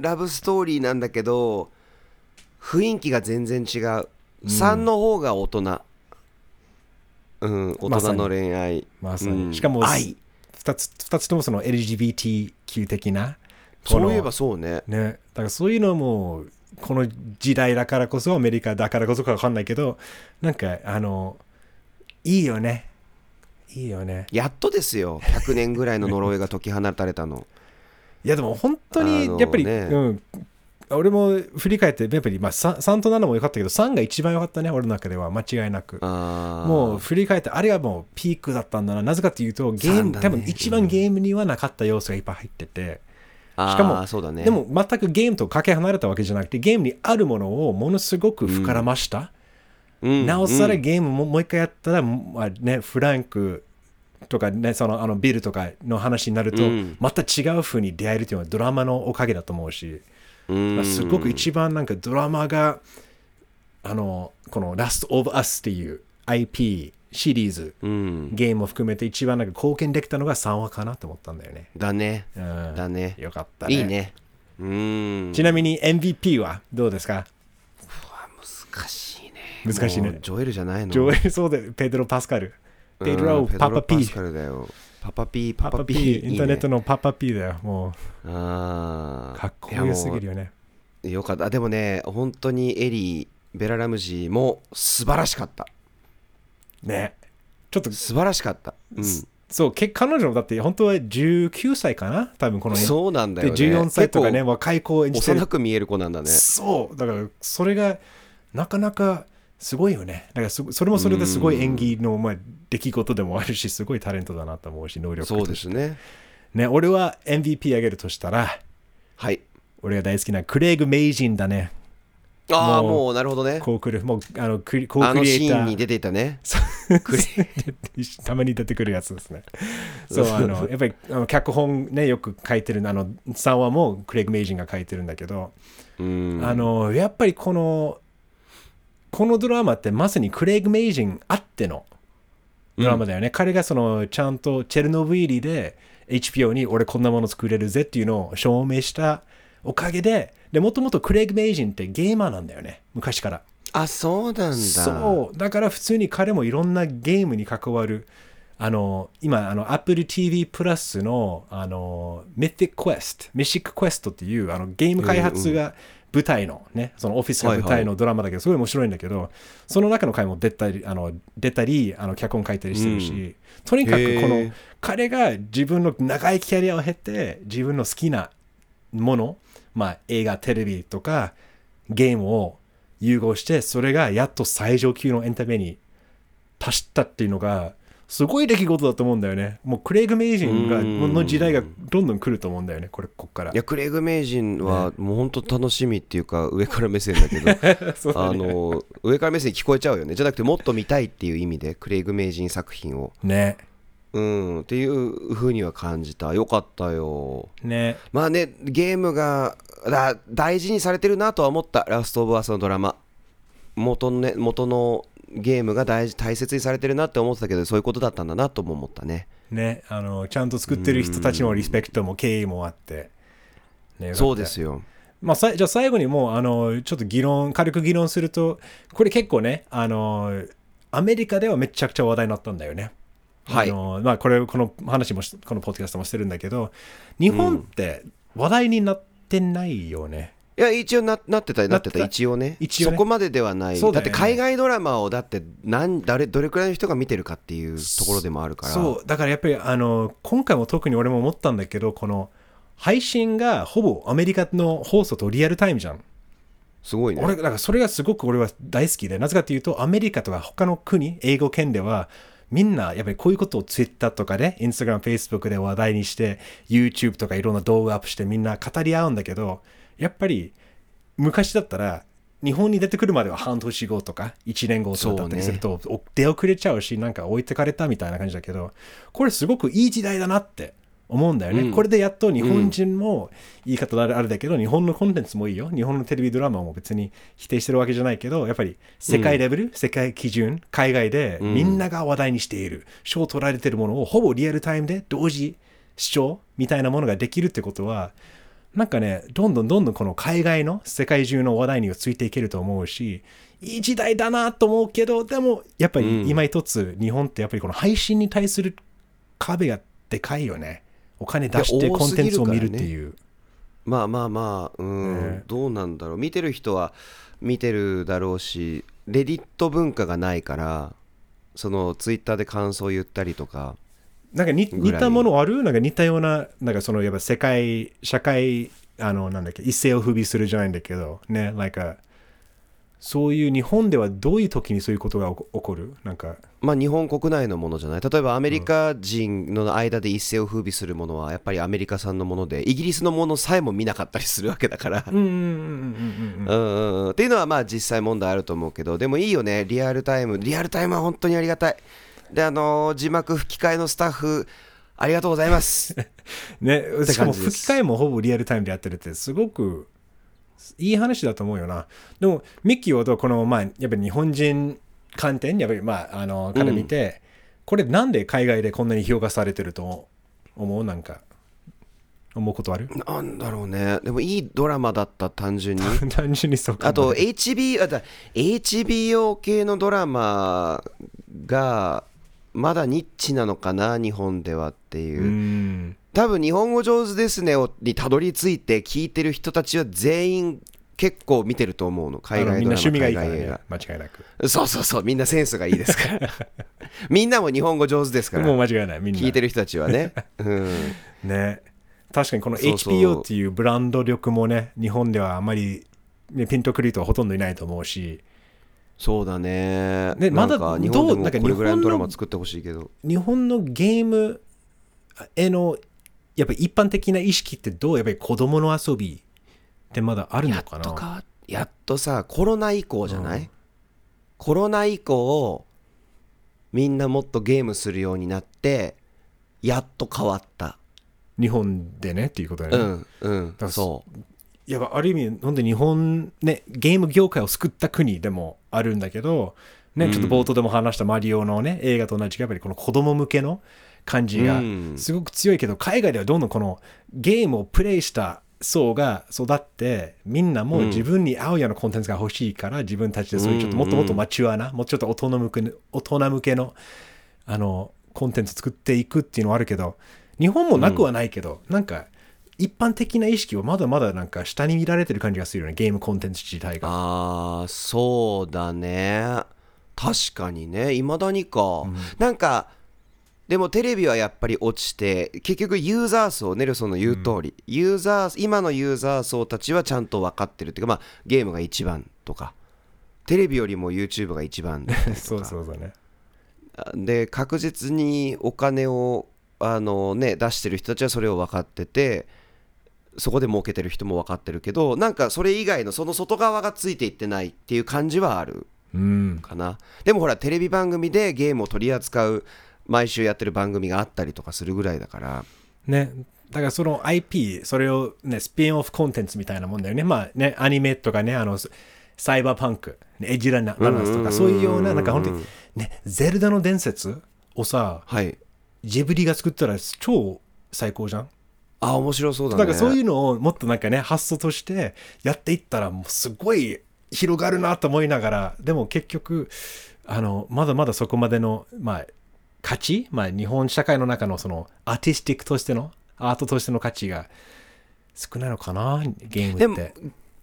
ラブストーリーなんだけど雰囲気が全然違う、3の方が大人。うん大人の恋愛、まさに、うん。しかも愛。2つ二つともその LGBTQ 的な。そういえばこそうね。のね。だからそういうのもこの時代だからこそアメリカだからこそか分かんないけどなんかあのいいよね。いいよね。やっとですよ。100年ぐらいの呪いが解き放たれたの。[LAUGHS] いやでも本当にやっぱり、ねうん。俺も振り返ってやっぱり、まあ、3, 3と7も良かったけど3が一番良かったね俺の中では。間違いなく。もう振り返ってあれはもうピークだったんだな。なぜかというとゲーム、ね。多分一番ゲームにはなかった要素がいっぱい入ってて、しかもそうだね。でも全くゲームとかけ離れたわけじゃなくてゲームにあるものをものすごく膨らました、うんなおさらうん。ゲームももう一回やったら、まあね、フランクとかねそのあのビルとかの話になると、うん。また違う風に出会えるというのはドラマのおかげだと思うし、うん。まあすごく一番なんかドラマがあのこの「ラスト・オブ・アス」っていう IP シリーズうん。ゲームを含めて一番なんか貢献できたのが3話かなと思ったんだよね。だね。うん。だね。よかったね。いいね。うん。ちなみに MVP はどうですか？難しいね。難しいね。ジョエルじゃないの。ジョエル・そうでペドロ・パスカル。ペドロ・うんパパ・ピペドロパスカルだよ。パパピーパパパピパピーー、インターネットののパパピーだよ。もう、あー。かっこよすぎるよね。よかった。でもね本当にエリーベラ・ラムジーも素晴らしかったね。ちょっと、素晴らしかった、うん、そう、け彼女もだって本当は19歳かな？多分このそうなんだよね。で14歳とかね、結若い子を演構じてる。幼く見える子なんだね。そう。だからそれがなかなかすごいよね。だからそそれもそれですごい演技の、まあ、出来事でもあるしすごいタレントだなと思うし能力とそうですね。ね俺は MVP あげるとしたらはい。俺が大好きなクレイグ・メイジンだねああもうなるほどね。コークルもうあのクリコーあのクリエイター。シーンに出ていたね。[LAUGHS] たまに出てくるやつですね。そう、あの、やっぱりあの脚本ね、よく書いてる、あの、3話もクレイグ・メイジンが書いてるんだけど、うん。あの、やっぱりこの、このドラマってまさにクレイグ・メイジンあってのドラマだよね。彼がその、ちゃんとチェルノブイリで HBO に俺こんなもの作れるぜっていうのを証明したおかげで、で、もともとクレイグ・メイジンってゲーマーなんだよね。昔から。あそうなんだ。そう。だから普通に彼もいろんなゲームに関わる。あの今あの Apple TV プラスのあの Mythic Quest Mythic Quest っていうあのゲーム開発が舞台のね、そのオフィスが舞台のドラマだけど、すごい面白いんだけどその中の回も出たりあの出たりあの脚本書いたりしてるし、とにかくこへのー。彼が自分の長いキャリアを経て自分の好きなもの、まあ、映画テレビとかゲームを融合してそれがやっと最上級のエンタメに達したっていうのがすごい出来事だと思うんだよね。もうクレイグ・メイジンがうん。の時代がどんどん来ると思うんだよねこれこっから。いやクレイグ名人はもう本当楽しみっていうか上から目線だけどね [LAUGHS] あの上から目線聞こえちゃうよね。じゃなくてもっと見たいっていう意味でクレイグ名人作品を。ねうんっていう風には感じた。よかったよ。ね。まあねゲームがだ大事にされてるなとは思った。ラストオブアスのドラマ。元のね元のゲームが大事大切にされてるなって思ってたけどそういうことだったんだなとも思ったね。ねあのちゃんと作ってる人たちのリスペクトも敬意もあって、ね、そうですよ。まあ、さじゃあ最後にもうあのちょっと議論軽く議論するとこれ結構ねあのアメリカではめちゃくちゃ話題になったんだよね。はい。あのまあ、これこの話もしこのポッドキャストもしてるんだけど日本って話題になってないよね。いや一応ななってたなってた一応ね。一応ね。そこまでではない。だ,、ね。って海外ドラマをだって何誰どれくらいの人が見てるかっていうところでもあるから。そう。だからやっぱりあの今回も特に俺も思ったんだけどこの配信がほぼアメリカの放送とリアルタイムじゃん。すごいね。俺だからそれがすごく俺は大好きでなぜかというとアメリカとか他の国英語圏ではみんなやっぱりこういうことを Twitter とかね Instagram、Facebook で話題にして YouTube とかいろんな動画アップしてみんな語り合うんだけどやっぱり昔だったら日本に出てくるまでは半年後とか1年後とかだったりすると、お出遅れちゃうしなんか置いてかれたみたいな感じだけどこれすごくいい時代だなって思うんだよね、うん。これでやっと日本人も言い方あれだけど、日本のコンテンツもいいよ。日本のテレビドラマも別に否定してるわけじゃないけどやっぱり世界レベル、世界基準海外でうん。みんなが話題にしている賞を取られてるものをほぼリアルタイムで同時視聴みたいなものができるってことはなんかねどんどんどんどんこの海外の世界中の話題にはついていけると思うしいい時代だなと思うけどでもやっぱり今一つ日本ってやっぱりこの配信に対する壁がでかいよねお金出してコンテンツを見るっていう、まあまあまあうん、ね。どうなんだろう。見てる人は見てるだろうしレディット文化がないからそのツイッターで感想言ったりとか。なんか似たものある？なんか似たようななんかそのやっぱ世界社会あのなんだっけ一世を風靡するじゃないんだけどね。なんかそういう日本ではどういう時にそういうことが起こる？なんか。まあ日本国内のものじゃない？例えばアメリカ人の間で一世を風靡するものはやっぱりアメリカ産のものでイギリスのものさえも見なかったりするわけだから。っていうのはまあ実際問題あると思うけどでもいいよね。リアルタイムリアルタイムは本当にありがたい。であのー、字幕吹き替えのスタッフありがとうございます。[LAUGHS] ねしかも吹き替えもほぼリアルタイムでやってるってすごくいい話だと思うよな。でもミッキーはどうこのまあやっぱり日本人観点やっぱりまああのから見て、これなんで海外でこんなに評価されてると思う？なんか思うことある？なんだろうね。でもいいドラマだった単純に。[LAUGHS] 単純にそうか。もあと HB あだ HBO 系のドラマがまだニッチなのかな日本ではっていう。う、ん。多分日本語上手ですねをにたどり着いて聞いてる人たちは全員結構見てると思うの海あのみんな外ドラマ趣味がいいからね間違いなく。画そうそうそうみんなセンスがいいですから。[LAUGHS] みんなも日本語上手ですから。もう間違いないみんな。聞いてる人たちはね、うん、ね。確かにこの HPO っていうブランド力もね日本ではあまり、ね、ピンとくる人はほとんどいないと思うしそうだね。ねまだどうなんかもこれぐらいのドラマ作ってほしいけど。日本のゲームへのやっぱり一般的な意識ってどうやっぱり子供の遊びってまだあるのかな？やっとさコロナ以降じゃない、うん。コロナ以降みんなもっとゲームするようになってやっと変わった。日本でねっていうことだよね、うんうん。らそう。いやある意味本当に日本ねゲーム業界を救った国でもあるんだけどね、ちょっと冒頭でも話したマリオのね映画と同じくやっぱりこの子供向けの感じがうん。すごく強いけど、海外ではどんどんこのゲームをプレイした層が育ってみんなもう自分に合うようなコンテンツが欲しいから、自分たちでそういうちょっともっともっとマチュアな、もうちょっと大人向けの大人向けのあのコンテンツ作っていくっていうのはあるけど日本もなくはないけど、なんか一般的な意識はまだまだなんか下に見られてる感じがするよねゲームコンテンツ自体が。あーそうだね。確かにね。いまだにか、なんかでもテレビはやっぱり落ちて結局ユーザー層ネルソンの言う通り、ユーザー今のユーザー層たちはちゃんと分かってるっていうかまあゲームが一番とか。テレビよりも YouTube が一番 [LAUGHS] そうそうそうね。で確実にお金をあの、ね、出してる人たちはそれを分かっててそこで儲けてる人も分かってるけどなんかそれ以外のその外側がついていってないっていう感じはあるうん。かなでもほらテレビ番組でゲームを取り扱う毎週やってる番組があったりとかするぐらいだからね。だからその IP、それをね、スピンオフコンテンツみたいなもんだよね。まあね、アニメとかね、あの、サイバーパンク、ねエッジランナーランナーズとか、そういうような、なんか本当に、ね、ゼルダの伝説をさ、はいジブリが作ったら超最高じゃん？あ面白そうだねだからそういうのをもっとなんかね、発想としてやっていったら、もうすごい広がるなと思いながら、でも結局、あの、まだまだそこまでの、まあ、価値、まあ、日本社会の中のそのアーティスティックとしての、アートとしての価値が少ないのかな、ゲームって。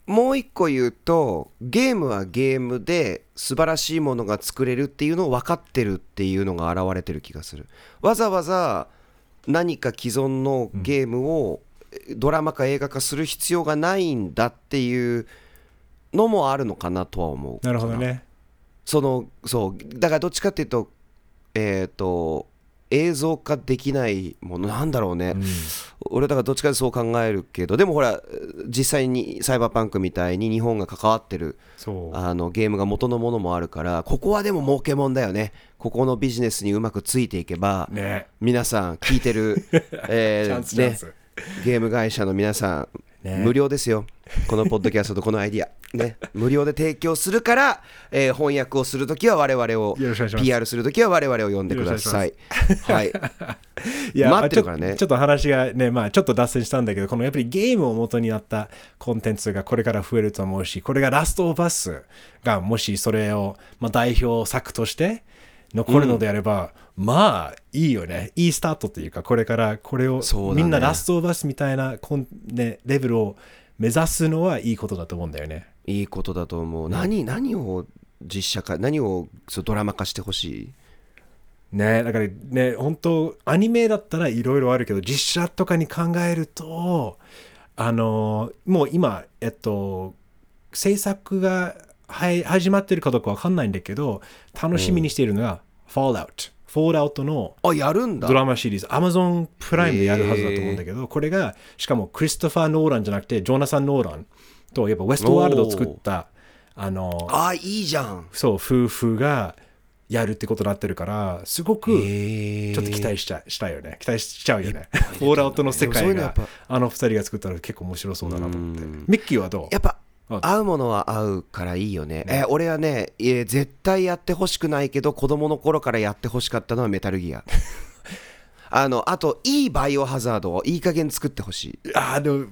もう一個言うとゲームはゲームで素晴らしいものが作れるっていうのを分かってるっていうのが現れてる気がするわざわざ何か既存のゲームをドラマ化映画化する必要がないんだっていうのもあるのかなとは思う。なるほどね。そのそう。だからどっちかっていうとえっ、と映像化できないもの。なんだろうね、うん俺だからどっちかでそう考えるけどでもほら実際にサイバーパンクみたいに日本が関わってる。あのゲームが元のものもあるからここはでも儲けもんだよねここのビジネスにうまくついていけば、ね。皆さん聞いてる、[LAUGHS] えーねス。ゲーム会社の皆さん、ね。無料ですよ。このポッドキャストとこのアイディア、ね、無料で提供するから、えー翻訳をするときは我々を PR す。るときは我々を呼んでください。はい。[LAUGHS] いや待ってるからね。ちょっと話がね、まあ、ちょっと脱線したんだけど、このやっぱりゲームを元になったコンテンツがこれから増えると思うし、これがラストオブアスがもしそれを、まあ、代表作として残るのであれば、まあいいよね。いいスタートというか、これからこれを、ね。みんなラストオブアスみたいなコン、ね、レベルを目指すのはいいことだと思うんだよね。いいことだと思う。何何を実写化何をそうドラマ化してほしい？ねだからね本当アニメだったらいろいろあるけど実写とかに考えるとあのもう今えっと制作がはい始まってるかどうかわかんないんだけど楽しみにしているのが Fallout Fallout のあやるんだ。ドラマシリーズ。Amazon プライムでやるはずだと思うんだけど、これがしかもクリストファー・ノーランじゃなくてジョナサン・ノーランとやっぱウェストワー。ルドを作ったあのあいいじゃん。そう夫婦がやるってことになってるからすごくちょっと期待しちゃしたいよね。期待しちゃうよね。フォールアウトの世界があの二人が作ったら結構面白そうだなと思って。うん。ミッキーはどう？やっぱあ合うものは合うからいいよね。え俺はねいえ絶対やってほしくないけど子供の頃からやってほしかったのはメタルギア。[LAUGHS] あのあといいバイオハザードをいい加減作ってほしああでも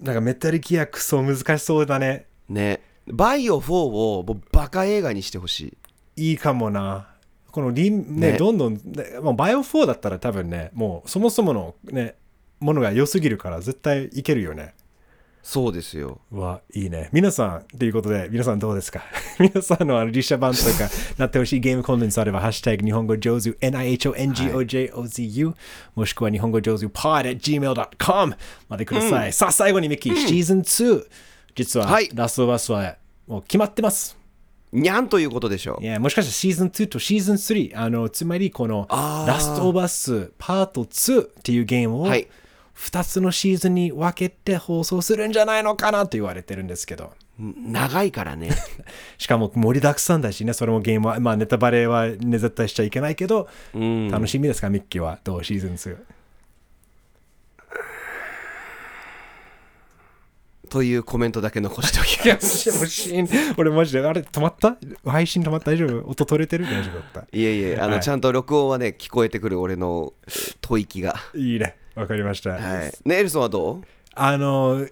なんかメタルギアクソ難しそうだね。いね。バイオ4をもうバカ映画にしてほしい。いいかもな。このリン、ね、ね。どんどん、ね、もうバイオ4だったら多分ね、もうそもそものね、ものが良すぎるから絶対いけるよね。そうですようわ、いいね。皆さん、ということで、皆さんどうですか？[LAUGHS] 皆さんのあの実写版とかなってほしいゲームコンテンツあれば、ハッシュタグ日本語上手 NIHONGOJOZU、もしくは日本語上手 pod at gmail.com までください。さあ、最後にミッキー、シーズン2。実は、はいラストバスはもう決まってます。にゃんということでしょういやもしかしたらシーズン2とシーズン3、あのつまりこのラストオブアスパート2っていうゲームをはい2つのシーズンに分けて放送するんじゃないのかなと言われてるんですけど。長いからね。[LAUGHS] しかも盛りだくさんだしね、それもゲームは、まあネタバレは、ね、絶対しちゃいけないけど、うん。楽しみですか、ミッキーは？どう？シーズン2。というコメントだけ残しておき [LAUGHS] いや、もしもし俺マジで、あれ止まった？配信止まった？大丈夫？音取れてる？大丈夫？だっいえいえあの、はい。ちゃんと録音はね聞こえてくる俺のえー吐息が。たいいね。わかりました。はい。ねエルソンはどう？あの、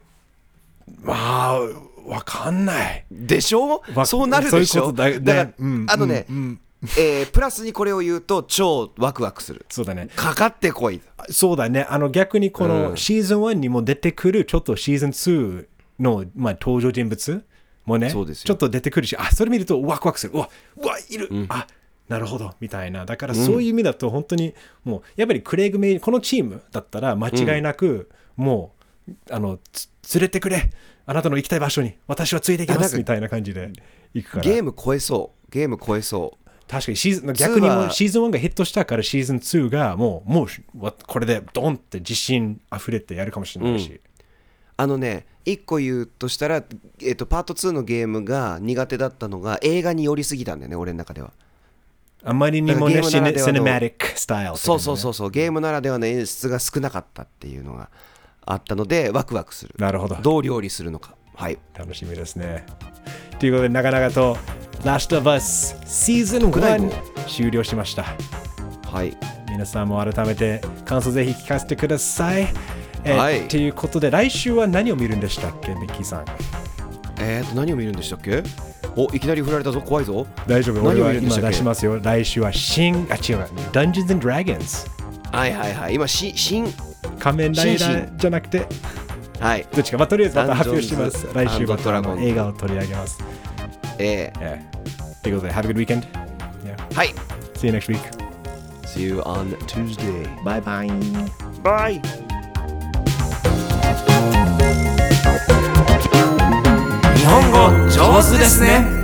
まあ、わかんない。でしょ？わそうなるでしょ？そういうことだね。だから、うんあのね、うんうん。えープラスにこれを言うと超ワクワクする。そうだね。かかってこい。そうだね。あの逆にこうのん。シーズン1にも出てくるちょっとシーズン2の、まあ、登場人物もね、そうですよ。ちょっと出てくるし、あ、それ見るとワクワクする。うわ、うわ、いる、あ、なるほど、みたいな。だからそういう意味だと本当にもう、やっぱりクレイグ・メイ、このチームだったら間違いなく、もう、あの、つ連れてくれ。あなたの行きたい場所に私はついていきますみたいな感じで行くから。ゲーム超えそう。ゲーム超えそう。確かにシーズン逆にもシーズン1がヒットしたからシーズン2がもうもうわこれでドンって自信あふれてやるかもしれないし、あのね一個言うとしたら、えっとパート2のゲームが苦手だったのが映画に寄りすぎたんだよね俺の中ではあまりにもねだからゲームならではのシネマティックスタイルそうそうそうそう。ゲームならではの演出が少なかったっていうのがあったのでワクワクする。なるほど。どう料理するのか。はい。楽しみですね。ということで長々と「ラストバスシーズン特大号1終了しました。はい。皆さんも改めて感想ぜひ聞かせてください。えーはい。ということで来週は何を見るんでしたっけミッキーさんえーと何を見るんでしたっけ？おいきなり振られたぞ怖いぞ。大丈夫何俺は今を見るんでしたっけ？出しますよ。来週は新あ違う。Dungeons and Dragons はいはいはい。今し新仮面ライダ新ーじゃなくて。はい。どっちか、まあ、とりあえずまた発表します。Dungeons 来週またあ and の Dragons 映画を取り上げます、ええ。ーということで Have a good weekend、yeah. ー、はい。See you next week See you on Tuesday Bye bye Bye 日本語上手ですね。